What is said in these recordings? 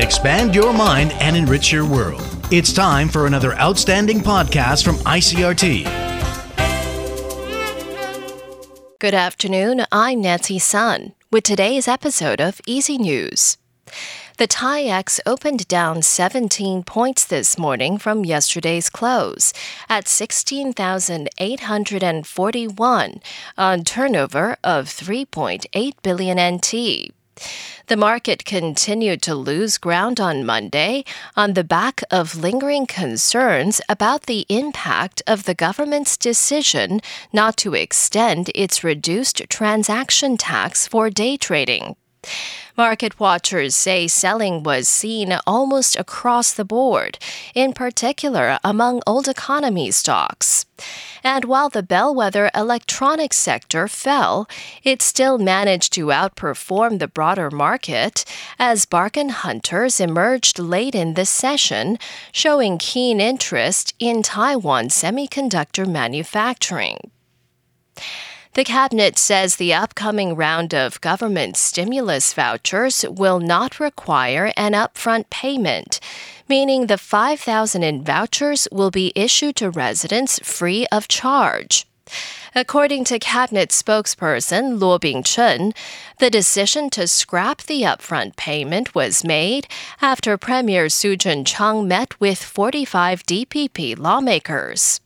expand your mind, and enrich your world. It's time for another outstanding podcast from ICRT. Good afternoon. I'm Nancy Sun with today's episode of Easy News. The TAIEX opened down 17 points this morning from yesterday's close at 16,841 on turnover of 3.8 billion NT. The market continued to lose ground on Monday on the back of lingering concerns about the impact of the government's decision not to extend its reduced transaction tax for day trading. Market watchers say selling was seen almost across the board, in particular among old economy stocks. And while the bellwether electronics sector fell, it still managed to outperform the broader market as bargain hunters emerged late in the session, showing keen interest in Taiwan semiconductor manufacturing. The cabinet says the upcoming round of government stimulus vouchers will not require an upfront payment, meaning the 5,000 in vouchers will be issued to residents free of charge. According to Cabinet spokesperson Luo Bingchun, the decision to scrap the upfront payment was made after Premier Su Tseng-chang met with 45 DPP lawmakers.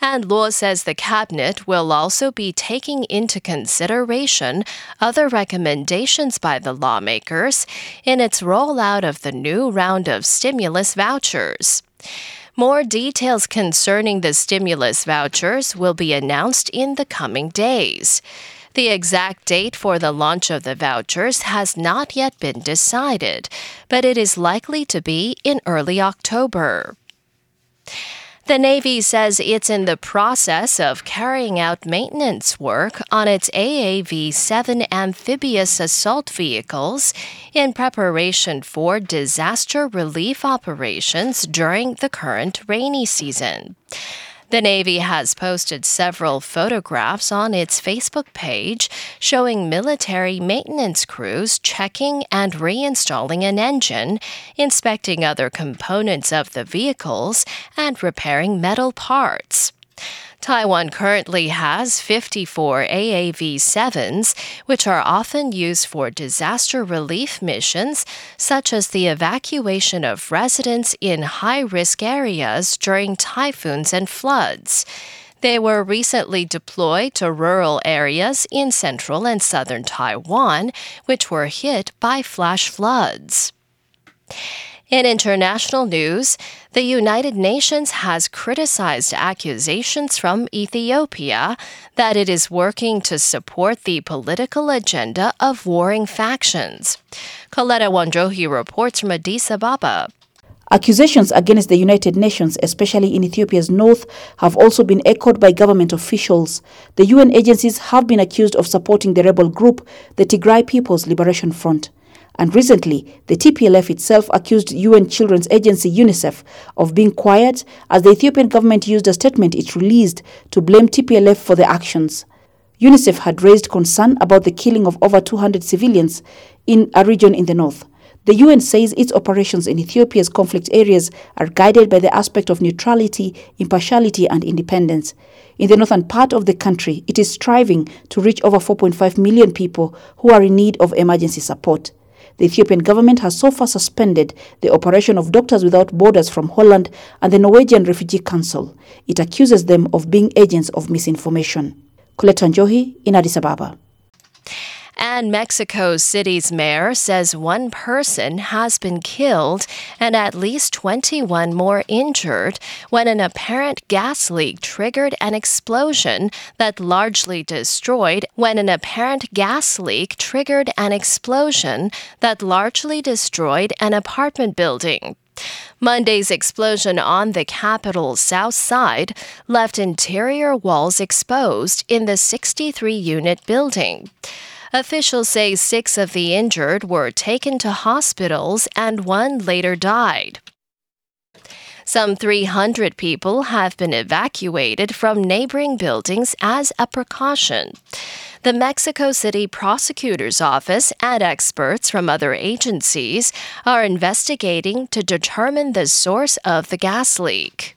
And Luo says the cabinet will also be taking into consideration other recommendations by the lawmakers in its rollout of the new round of stimulus vouchers. More details concerning the stimulus vouchers will be announced in the coming days. The exact date for the launch of the vouchers has not yet been decided, but it is likely to be in early October. The Navy says it's in the process of carrying out maintenance work on its AAV 7 amphibious assault vehicles in preparation for disaster relief operations during the current rainy season. The Navy has posted several photographs on its Facebook page showing military maintenance crews checking and reinstalling an engine, inspecting other components of the vehicles, and repairing metal parts. Taiwan currently has 54 AAV 7s, which are often used for disaster relief missions, such as the evacuation of residents in high risk areas during typhoons and floods. They were recently deployed to rural areas in central and southern Taiwan, which were hit by flash floods. In international news, the United Nations has criticized accusations from Ethiopia that it is working to support the political agenda of warring factions. Coletta Wanjohi reports from Addis Ababa. Accusations against the United Nations, especially in Ethiopia's north, have also been echoed by government officials. The UN agencies have been accused of supporting the rebel group, the Tigray People's Liberation Front. And recently, the TPLF itself accused UN Children's Agency UNICEF of being quiet as the Ethiopian government used a statement it released to blame TPLF for the actions. UNICEF had raised concern about the killing of over 200 civilians in a region in the north. The UN says its operations in Ethiopia's conflict areas are guided by the aspect of neutrality, impartiality, and independence. In the northern part of the country, it is striving to reach over 4.5 million people who are in need of emergency support. The Ethiopian government has so far suspended the operation of Doctors Without Borders from Holland and the Norwegian Refugee Council. It accuses them of being agents of misinformation. Coletta Njohi in Addis Ababa. And Mexico City's mayor says one person has been killed and at least 21 more injured when an apparent gas leak triggered an explosion that largely destroyed when an apparent gas leak triggered an explosion that largely destroyed an apartment building. Monday's explosion on the capital's south side left interior walls exposed in the 63 unit building. Officials say six of the injured were taken to hospitals and one later died. Some 300 people have been evacuated from neighboring buildings as a precaution. The Mexico City Prosecutor's Office and experts from other agencies are investigating to determine the source of the gas leak.